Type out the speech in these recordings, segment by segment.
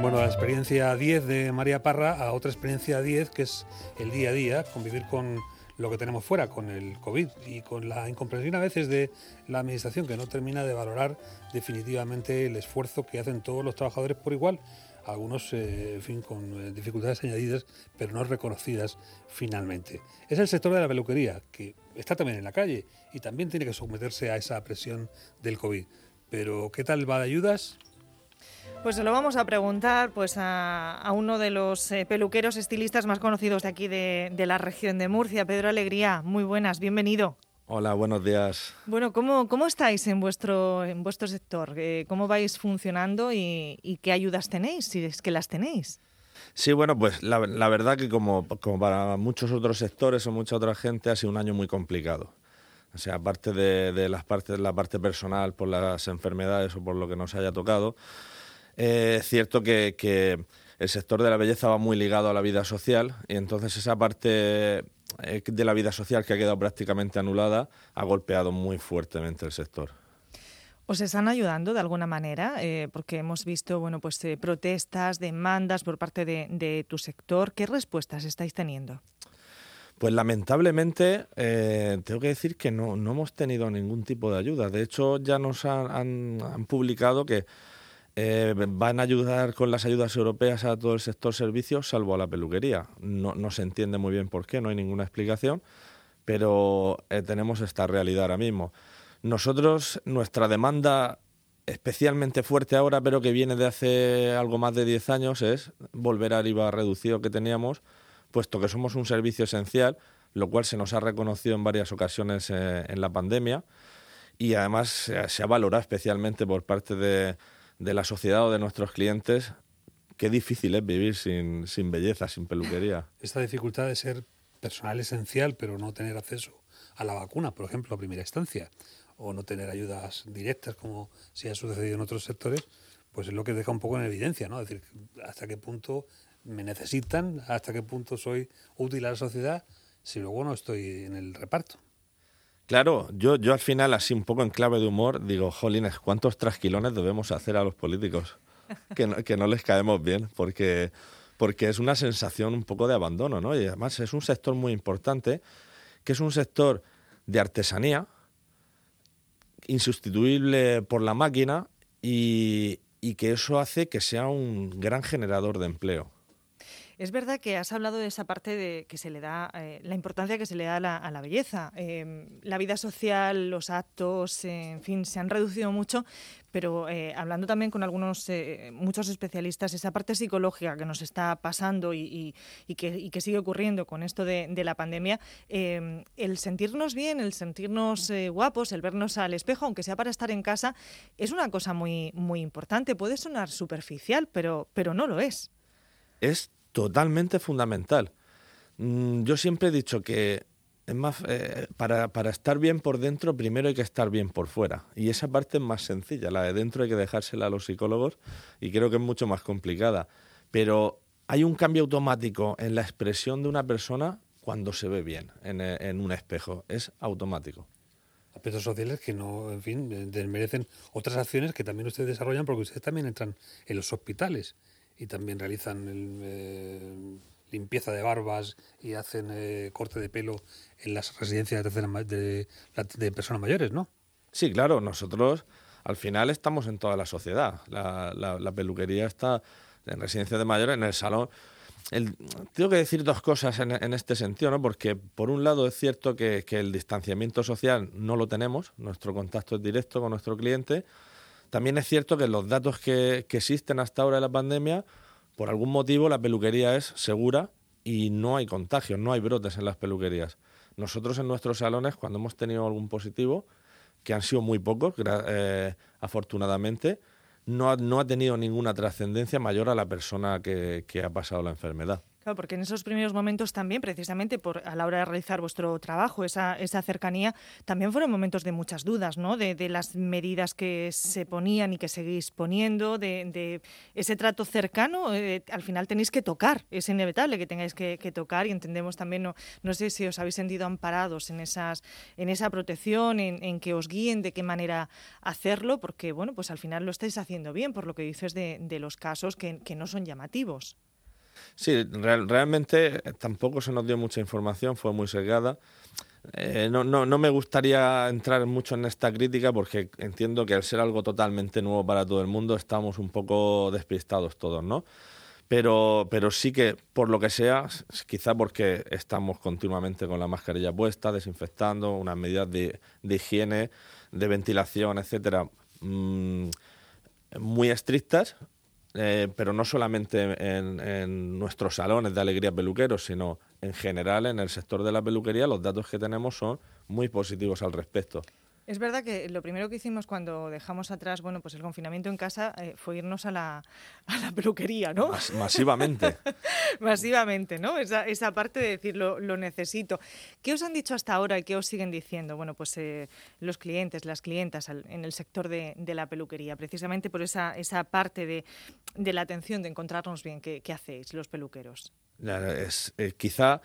Bueno, la experiencia 10 de María Parra a otra experiencia 10 que es el día a día, convivir con lo que tenemos fuera, con el COVID y con la incomprensión a veces de la Administración que no termina de valorar definitivamente el esfuerzo que hacen todos los trabajadores por igual algunos, eh, en fin, con eh, dificultades añadidas, pero no reconocidas finalmente. Es el sector de la peluquería, que está también en la calle y también tiene que someterse a esa presión del COVID. Pero, ¿qué tal va de ayudas? Pues se lo vamos a preguntar pues, a, uno de los eh, peluqueros estilistas más conocidos de aquí de, de la región de Murcia, Pedro Alegría. Muy buenas, bienvenido. Hola, buenos días. Bueno, ¿cómo, cómo estáis en vuestro, en vuestro sector? Eh, ¿Cómo vais funcionando y, qué ayudas tenéis, si es que las tenéis? Sí, bueno, pues la, verdad que como, como, para muchos otros sectores o mucha otra gente ha sido un año muy complicado. O sea, aparte de, las partes, la parte personal por las enfermedades o por lo que nos haya tocado, eh, es cierto que, que el sector de la belleza va muy ligado a la vida social y entonces esa parte eh, de la vida social que ha quedado prácticamente anulada ha golpeado muy fuertemente el sector. ¿Os están ayudando de alguna manera? Eh, porque hemos visto bueno, pues, eh, protestas, demandas por parte de, tu sector. ¿Qué respuestas estáis teniendo? Pues lamentablemente tengo que decir que no, hemos tenido ningún tipo de ayuda. De hecho, ya nos han publicado que eh, van a ayudar con las ayudas europeas a todo el sector servicios, salvo a la peluquería. No, no se entiende muy bien por qué, no hay ninguna explicación, pero eh, tenemos esta realidad ahora mismo. Nosotros, nuestra demanda especialmente fuerte ahora, pero que viene de hace algo más de 10 años, es volver al IVA reducido que teníamos, puesto que somos un servicio esencial, lo cual se nos ha reconocido en varias ocasiones eh, en la pandemia y además se ha valorado especialmente por parte de de la sociedad o de nuestros clientes, qué difícil es vivir sin, sin belleza, sin peluquería. Esta dificultad de ser personal esencial, pero no tener acceso a la vacuna, por ejemplo, a primera instancia, o no tener ayudas directas, como si ha sucedido en otros sectores, pues es lo que deja un poco en evidencia, ¿no? Es decir, hasta qué punto me necesitan, hasta qué punto soy útil a la sociedad, si luego no estoy en el reparto. Claro, yo, yo al final, así un poco en clave de humor, digo, jolines, ¿cuántos trasquilones debemos hacer a los políticos? Que no, que no les caemos bien, porque, porque es una sensación un poco de abandono, ¿no? Y además es un sector muy importante, que es un sector de artesanía, insustituible por la máquina, y, y que eso hace que sea un gran generador de empleo. Es verdad que has hablado de esa parte de que se le da, eh, la importancia que se le da a la, belleza. Em, la vida social, los actos, en fin, se han reducido mucho, pero eh, hablando también con algunos, eh, muchos especialistas, esa parte psicológica que nos está pasando y, que, sigue ocurriendo con esto de, la pandemia, em, el sentirnos bien, el sentirnos guapos, el vernos al espejo, aunque sea para estar en casa, es una cosa muy, muy importante. Puede sonar superficial, pero, pero no lo es. Es totalmente fundamental. Mm, yo siempre he dicho que es más, eh, para, para, estar bien por dentro, primero hay que estar bien por fuera. Y esa parte es más sencilla. La de dentro hay que dejársela a los psicólogos y creo que es mucho más complicada. Pero hay un cambio automático en la expresión de una persona cuando se ve bien en, eh, en un espejo. Es automático. Aspectos sociales que no, en fin, merecen otras acciones que también ustedes desarrollan porque ustedes también entran en los hospitales y también realizan eh, limpieza de barbas y hacen eh, corte de pelo en las residencias de, de, personas mayores, ¿no? Sí, claro, nosotros al final estamos en toda la sociedad. La, la, peluquería está en residencias de mayores, en el salón. tengo que decir dos cosas en, en, este sentido, ¿no? porque por un lado es cierto que, que, el distanciamiento social no lo tenemos, nuestro contacto es directo con nuestro cliente, también es cierto que los datos que, existen hasta ahora de la pandemia, por algún motivo la peluquería es segura y no hay contagios, no hay brotes en las peluquerías. Nosotros en nuestros salones, cuando hemos tenido algún positivo, que han sido muy pocos, eh, afortunadamente, no ha, no ha, tenido ninguna trascendencia mayor a la persona que, que, ha pasado la enfermedad. Claro, porque en esos primeros momentos también, precisamente por a la hora de realizar vuestro trabajo, esa, cercanía, también fueron momentos de muchas dudas, ¿no? De, las medidas que se ponían y que seguís poniendo, de, ese trato cercano. Eh, al final tenéis que tocar, es inevitable que tengáis que, tocar y entendemos también, no, no sé si os habéis sentido amparados en, esas, en esa protección, en, que os guíen de qué manera hacerlo, porque, bueno, pues al final lo estáis haciendo bien, por lo que dices de, los casos que no son llamativos. Sí, realmente eh, tampoco se nos dio mucha información, fue muy sesgada. Eh, no, no, no me gustaría entrar mucho en esta crítica porque entiendo que al ser algo totalmente nuevo para todo el mundo estamos un poco despistados todos, ¿no? Pero, pero sí que, por lo que sea, quizá porque estamos continuamente con la mascarilla puesta, desinfectando, unas medidas de, higiene, de ventilación, etcétera, mm, muy estrictas, eh, pero no solamente en, nuestros salones de alegría peluqueros, sino en general en el sector de la peluquería, los datos que tenemos son muy positivos al respecto. Es verdad que lo primero que hicimos cuando dejamos atrás, bueno, pues el confinamiento en casa eh, fue irnos a la, a la peluquería, ¿no? masivamente. masivamente, ¿no? Esa, esa parte de decir lo, necesito. ¿Qué os han dicho hasta ahora y qué os siguen diciendo? Bueno, pues eh, los clientes, las clientas en el sector de, de, la peluquería, precisamente por esa, esa parte de, de la atención, de encontrarnos bien. ¿Qué, qué hacéis los peluqueros? Es, eh, quizá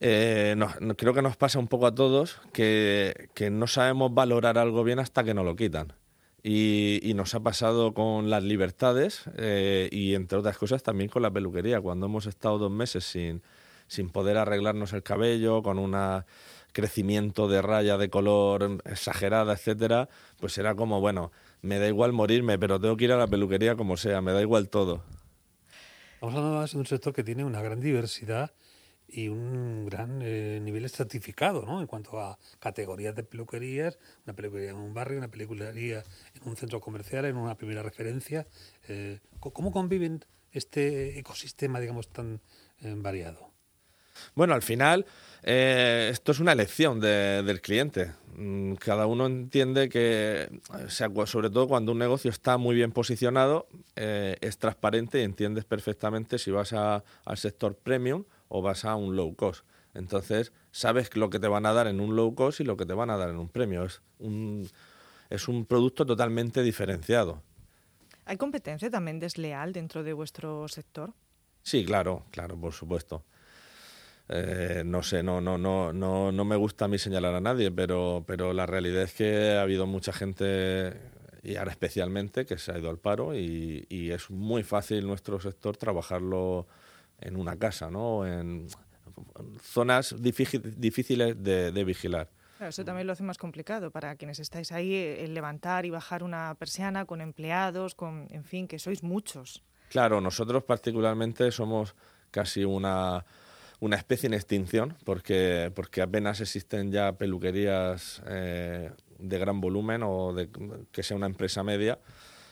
eh, creo que nos pasa un poco a todos que, no sabemos valorar algo bien hasta que nos lo quitan. Y, nos ha pasado con las libertades eh, y, entre otras cosas, también con la peluquería. Cuando hemos estado dos meses sin, sin poder arreglarnos el cabello, con un crecimiento de raya de color exagerada, etcétera, pues era como, bueno, me da igual morirme, pero tengo que ir a la peluquería como sea, me da igual todo. Vamos hablando de un sector que tiene una gran diversidad y un gran eh, nivel estratificado ¿no? en cuanto a categorías de peluquerías, una peluquería en un barrio, una peluquería en un centro comercial, en una primera referencia. Eh, ¿Cómo conviven este ecosistema, digamos, tan eh, variado? Bueno, al final esto es una elección del cliente. Mm, cada uno entiende que, sobre todo cuando un negocio está muy bien posicionado, es transparente y entiendes perfectamente si vas al sector premium o vas a un low cost. Entonces, sabes lo que te van a dar en un low cost y lo que te van a dar en un premio. Es un, es un producto totalmente diferenciado. ¿Hay competencia también desleal dentro de vuestro sector? Sí, claro, claro, por supuesto. Eh, no sé, no, no, no, no, no me gusta a mí señalar a nadie, pero, pero la realidad es que ha habido mucha gente, y ahora especialmente, que se ha ido al paro y, y es muy fácil nuestro sector trabajarlo en una casa, ¿no? En zonas difíciles de, vigilar. eso también lo hace más complicado para quienes estáis ahí, eh, el levantar y bajar una persiana con empleados, con, en fin, que sois muchos. Claro, nosotros particularmente somos casi una, una especie en extinción, porque, porque apenas existen ya peluquerías eh, de gran volumen o de, que sea una empresa media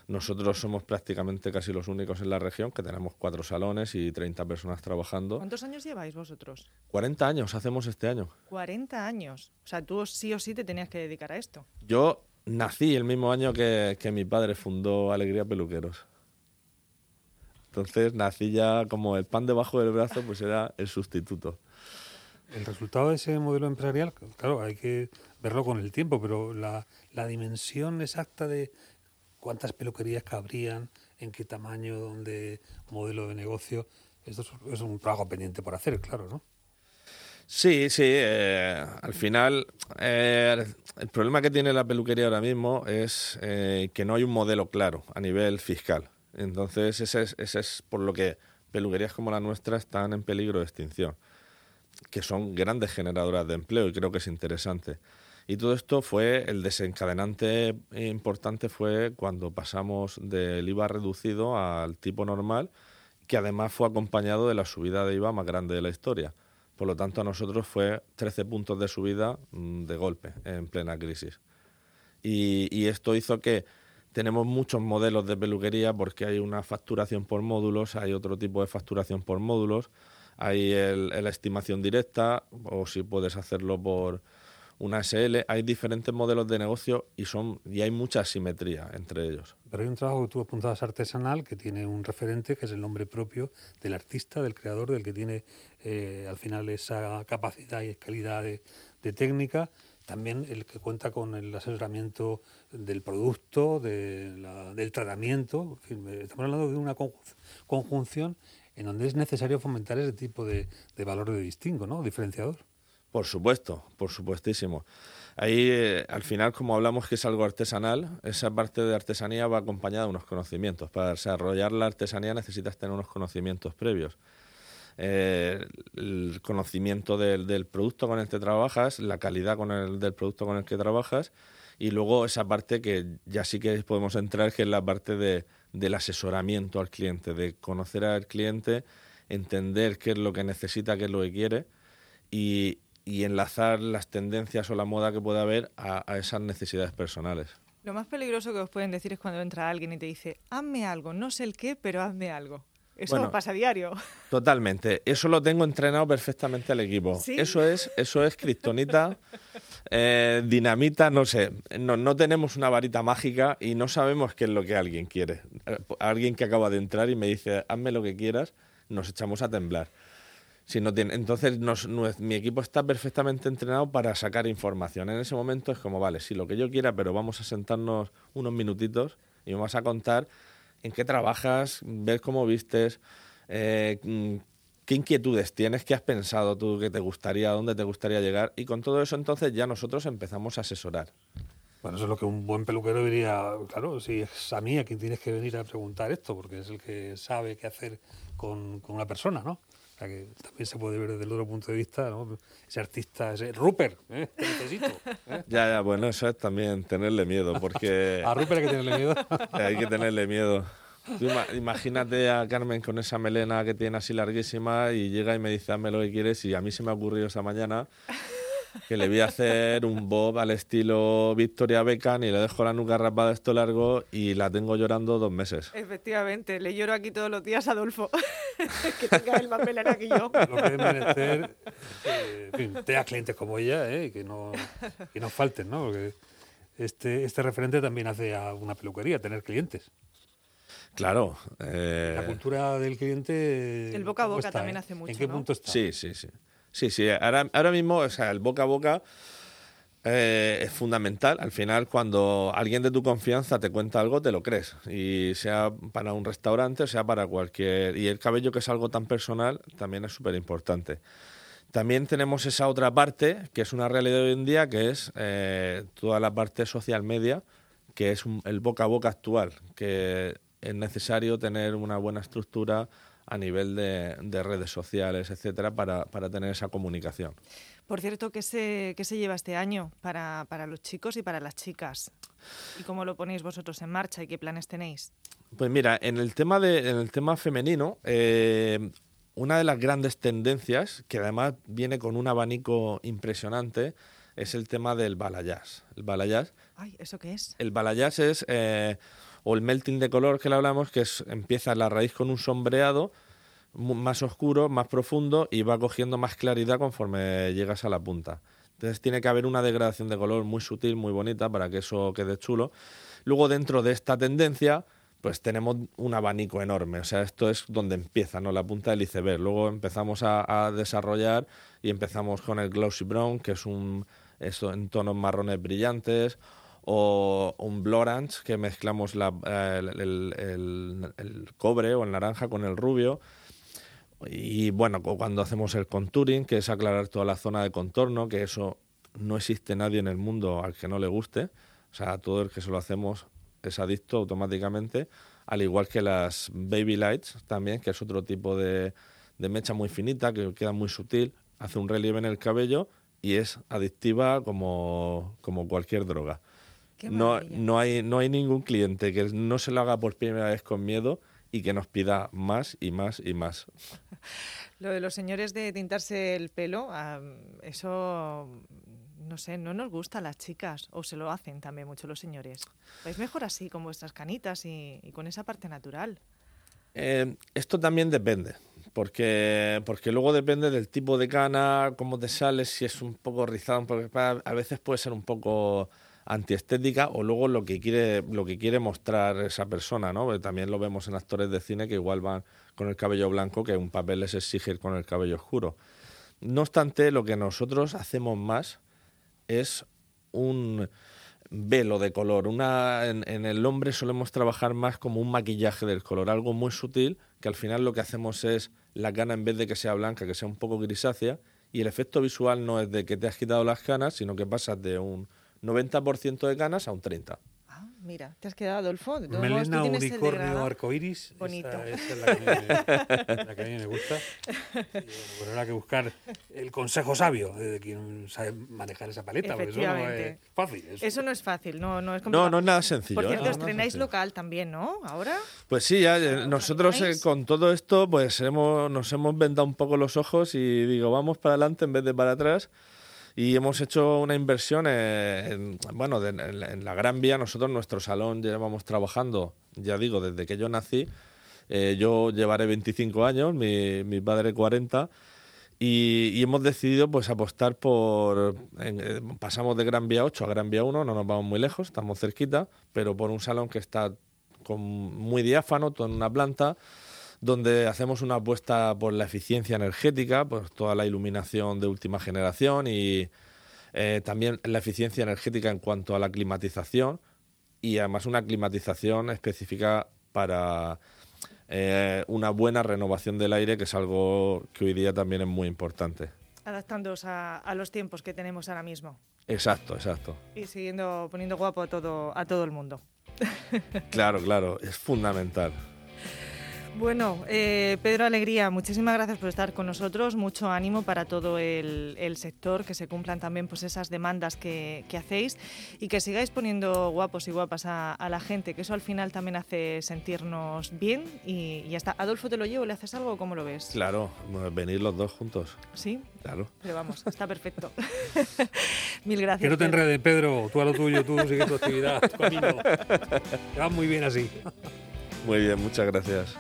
nosotros somos prácticamente casi los únicos en la región que tenemos cuatro salones y 30 personas trabajando. ¿Cuántos años lleváis vosotros? 40 años hacemos este año. 40 años. O sea, tú sí o sí te tenías que dedicar a esto. Yo nací el mismo año que, mi padre fundó Alegría Peluqueros. Entonces nací ya como el pan debajo del brazo, pues era el sustituto. El resultado de ese modelo empresarial, claro, hay que verlo con el tiempo, pero la, la dimensión exacta de cuántas peluquerías cabrían, en qué tamaño, dónde, modelo de negocio. Esto es, un trabajo pendiente por hacer, claro, ¿no? Sí, sí. Eh, al final, eh, el problema que tiene la peluquería ahora mismo es eh, que no hay un modelo claro a nivel fiscal. Entonces, ese es, ese es por lo que peluquerías como la nuestra están en peligro de extinción, que son grandes generadoras de empleo y creo que es interesante. Y todo esto fue, el desencadenante importante fue cuando pasamos del IVA reducido al tipo normal, que además fue acompañado de la subida de IVA más grande de la historia. Por lo tanto, a nosotros fue 13 puntos de subida mm, de golpe en plena crisis. Y, esto hizo que tenemos muchos modelos de peluquería porque hay una facturación por módulos, hay otro tipo de facturación por módulos, hay la estimación directa o si puedes hacerlo por una SL. Hay diferentes modelos de negocio y, son, y hay mucha simetría entre ellos. Pero hay un trabajo que tú apuntabas artesanal que tiene un referente que es el nombre propio del artista, del creador, del que tiene eh, al final esa capacidad y calidad de, técnica. También el que cuenta con el asesoramiento del producto, del tratamiento. estamos hablando de una conjunción en donde es necesario fomentar ese tipo de, valor de distingo, ¿no? Diferenciador. Por supuesto, por supuestísimo. Ahí, eh, al final, como hablamos que es algo artesanal, esa parte de artesanía va acompañada de unos conocimientos. Para desarrollar la artesanía necesitas tener unos conocimientos previos. Eh, el conocimiento del, producto con el que trabajas, la calidad con el, del producto con el que trabajas y luego esa parte que ya sí que podemos entrar, que es la parte de, del asesoramiento al cliente, de conocer al cliente, entender qué es lo que necesita, qué es lo que quiere y, y enlazar las tendencias o la moda que pueda haber a, esas necesidades personales. Lo más peligroso que os pueden decir es cuando entra alguien y te dice, hazme algo, no sé el qué, pero hazme algo. Eso pasa a diario. Totalmente. Eso lo tengo entrenado perfectamente al equipo. Eso es, eso es kriptonita, eh, dinamita, no sé. No, no tenemos una varita mágica y no sabemos qué es lo que alguien quiere. Eh, alguien que acaba de entrar y me dice, hazme lo que quieras, nos echamos a temblar. Si no tiene, entonces mi equipo está perfectamente entrenado para sacar información. En ese momento es como, vale, sí, lo que yo quiera, pero vamos a sentarnos unos minutitos y vamos a contar en qué trabajas, ver cómo vistes, eh, qué inquietudes tienes, qué has pensado tú que te gustaría, dónde te gustaría llegar. Y con todo eso entonces ya nosotros empezamos a asesorar. Bueno, eso es lo que un buen peluquero diría, claro, si es a mí a quien tienes que venir a preguntar esto, porque es el que sabe qué hacer con, con una persona, ¿no? Que también se puede ver desde el otro punto de vista, ¿no? Ese artista, ese Rupert, ¿eh? te necesito. ¿eh? Ya, ya, bueno, eso es también tenerle miedo, porque... a Rupert hay que tenerle miedo. hay que tenerle miedo. imagínate a Carmen con esa melena que tiene así larguísima y llega y me dice, hazme lo que quieres y a mí se me ha ocurrido esa mañana que le voy a hacer un bob al estilo Victoria Beckham y le dejo la nuca rapada esto largo y la tengo llorando dos meses. Efectivamente, le lloro aquí todos los días a Adolfo, que tenga el más melena que yo. Lo que es merecer, eh, en fin, tenga clientes como ella, eh, que, no, que no falten, ¿no? Porque este, este referente también hace a una peluquería, tener clientes. Claro. Eh... La cultura del cliente. El boca a boca también eh? hace mucho. ¿En qué punto está? Sí, sí, sí. Sí, sí, ahora, ahora mismo, o sea, el boca a boca eh, es fundamental. Al final, cuando alguien de tu confianza te cuenta algo, te lo crees. Y sea para un restaurante, sea para cualquier... Y el cabello, que es algo tan personal, también es súper importante. También tenemos esa otra parte, que es una realidad hoy en día, que es eh, toda la parte social media, que es el boca a boca actual, que es necesario tener una buena estructura a nivel de, redes sociales, etcétera, para, tener esa comunicación. Por cierto, ¿qué se, qué se lleva este año para, los chicos y para las chicas? ¿Y cómo lo ponéis vosotros en marcha y qué planes tenéis? Pues mira, en el tema, de, en el tema femenino, eh, una de las grandes tendencias, que además viene con un abanico impresionante, es el tema del balayage. El balayage. Ay, ¿eso qué es? El balayage es eh, o el melting de color que le hablamos, que es, empieza la raíz con un sombreado más oscuro, más profundo y va cogiendo más claridad conforme llegas a la punta. Entonces tiene que haber una degradación de color muy sutil, muy bonita para que eso quede chulo. Luego dentro de esta tendencia, pues tenemos un abanico enorme. O sea, esto es donde empieza, ¿no? La punta del iceberg. Luego empezamos a, desarrollar y empezamos con el glossy brown, que es un eso en tonos marrones brillantes o un Blorance que mezclamos eh, el, cobre o el naranja con el rubio. Y bueno, cuando hacemos el contouring, que es aclarar toda la zona de contorno, que eso no existe nadie en el mundo al que no le guste. O sea, todo el que se lo hacemos es adicto automáticamente, al igual que las baby lights también, que es otro tipo de, mecha muy finita, que queda muy sutil, hace un relieve en el cabello y es adictiva como cualquier droga no, no, hay, no hay ningún cliente que no se lo haga por primera vez con miedo y que nos pida más y más y más. Lo de los señores de tintarse el pelo, eso no sé, no nos gusta a las chicas, o se lo hacen también mucho los señores. Es mejor así, con vuestras canitas y, con esa parte natural. Eh, esto también depende. porque, porque luego depende del tipo de cana, cómo te sale, si es un poco rizado, porque a veces puede ser un poco antiestética o luego lo que quiere lo que quiere mostrar esa persona, ¿no? También lo vemos en actores de cine que igual van con el cabello blanco que un papel les exige ir con el cabello oscuro. No obstante, lo que nosotros hacemos más es un velo de color. Una, en, el hombre solemos trabajar más como un maquillaje del color, algo muy sutil, que al final lo que hacemos es la cana en vez de que sea blanca, que sea un poco grisácea, y el efecto visual no es de que te has quitado las canas, sino que pasas de un 90% de canas a un 30%. Mira, te has quedado, Adolfo. Melena unicornio arcoiris. Bonito. Esa, esa, es la que, me, la que, a mí me gusta. Y bueno, habrá que buscar el consejo sabio de quien sabe manejar esa paleta, porque eso no es fácil. Eso, no es fácil, no, no es No, no es nada sencillo. Por ¿eh? cierto, no, estrenáis local también, ¿no? ¿Ahora? Pues sí, ya, eh, nosotros eh, con todo esto pues hemos, nos hemos vendado un poco los ojos y digo, vamos para adelante en vez de para atrás y hemos hecho una inversión en, bueno, en, la Gran Vía. Nosotros nuestro salón llevamos trabajando, ya digo, desde que yo nací. Eh, yo llevaré 25 años, mi, mi padre 40. Y, hemos decidido pues apostar por eh, pasamos de Gran Vía 8 a Gran Vía 1 no nos vamos muy lejos estamos cerquita pero por un salón que está con muy diáfano en una planta donde hacemos una apuesta por la eficiencia energética, por toda la iluminación de última generación y eh, también la eficiencia energética en cuanto a la climatización y además una climatización específica para eh, una buena renovación del aire, que es algo que hoy día también es muy importante. Adaptándonos a, a los tiempos que tenemos ahora mismo. Exacto, exacto. Y siguiendo poniendo guapo a todo, a todo el mundo. Claro, claro, es fundamental. Bueno, eh, Pedro Alegría, muchísimas gracias por estar con nosotros. Mucho ánimo para todo el, sector, que se cumplan también pues, esas demandas que, hacéis y que sigáis poniendo guapos y guapas a, la gente, que eso al final también hace sentirnos bien y ya está. Adolfo, ¿te lo llevo? ¿Le haces algo o cómo lo ves? Claro, venir los dos juntos. Sí. Claro. Pero vamos, está perfecto. Mil gracias. Que no te enredes, Pedro. Tú a lo tuyo, tú sigue tu actividad, tu camino. Te va muy bien así. Muy bien, muchas gracias.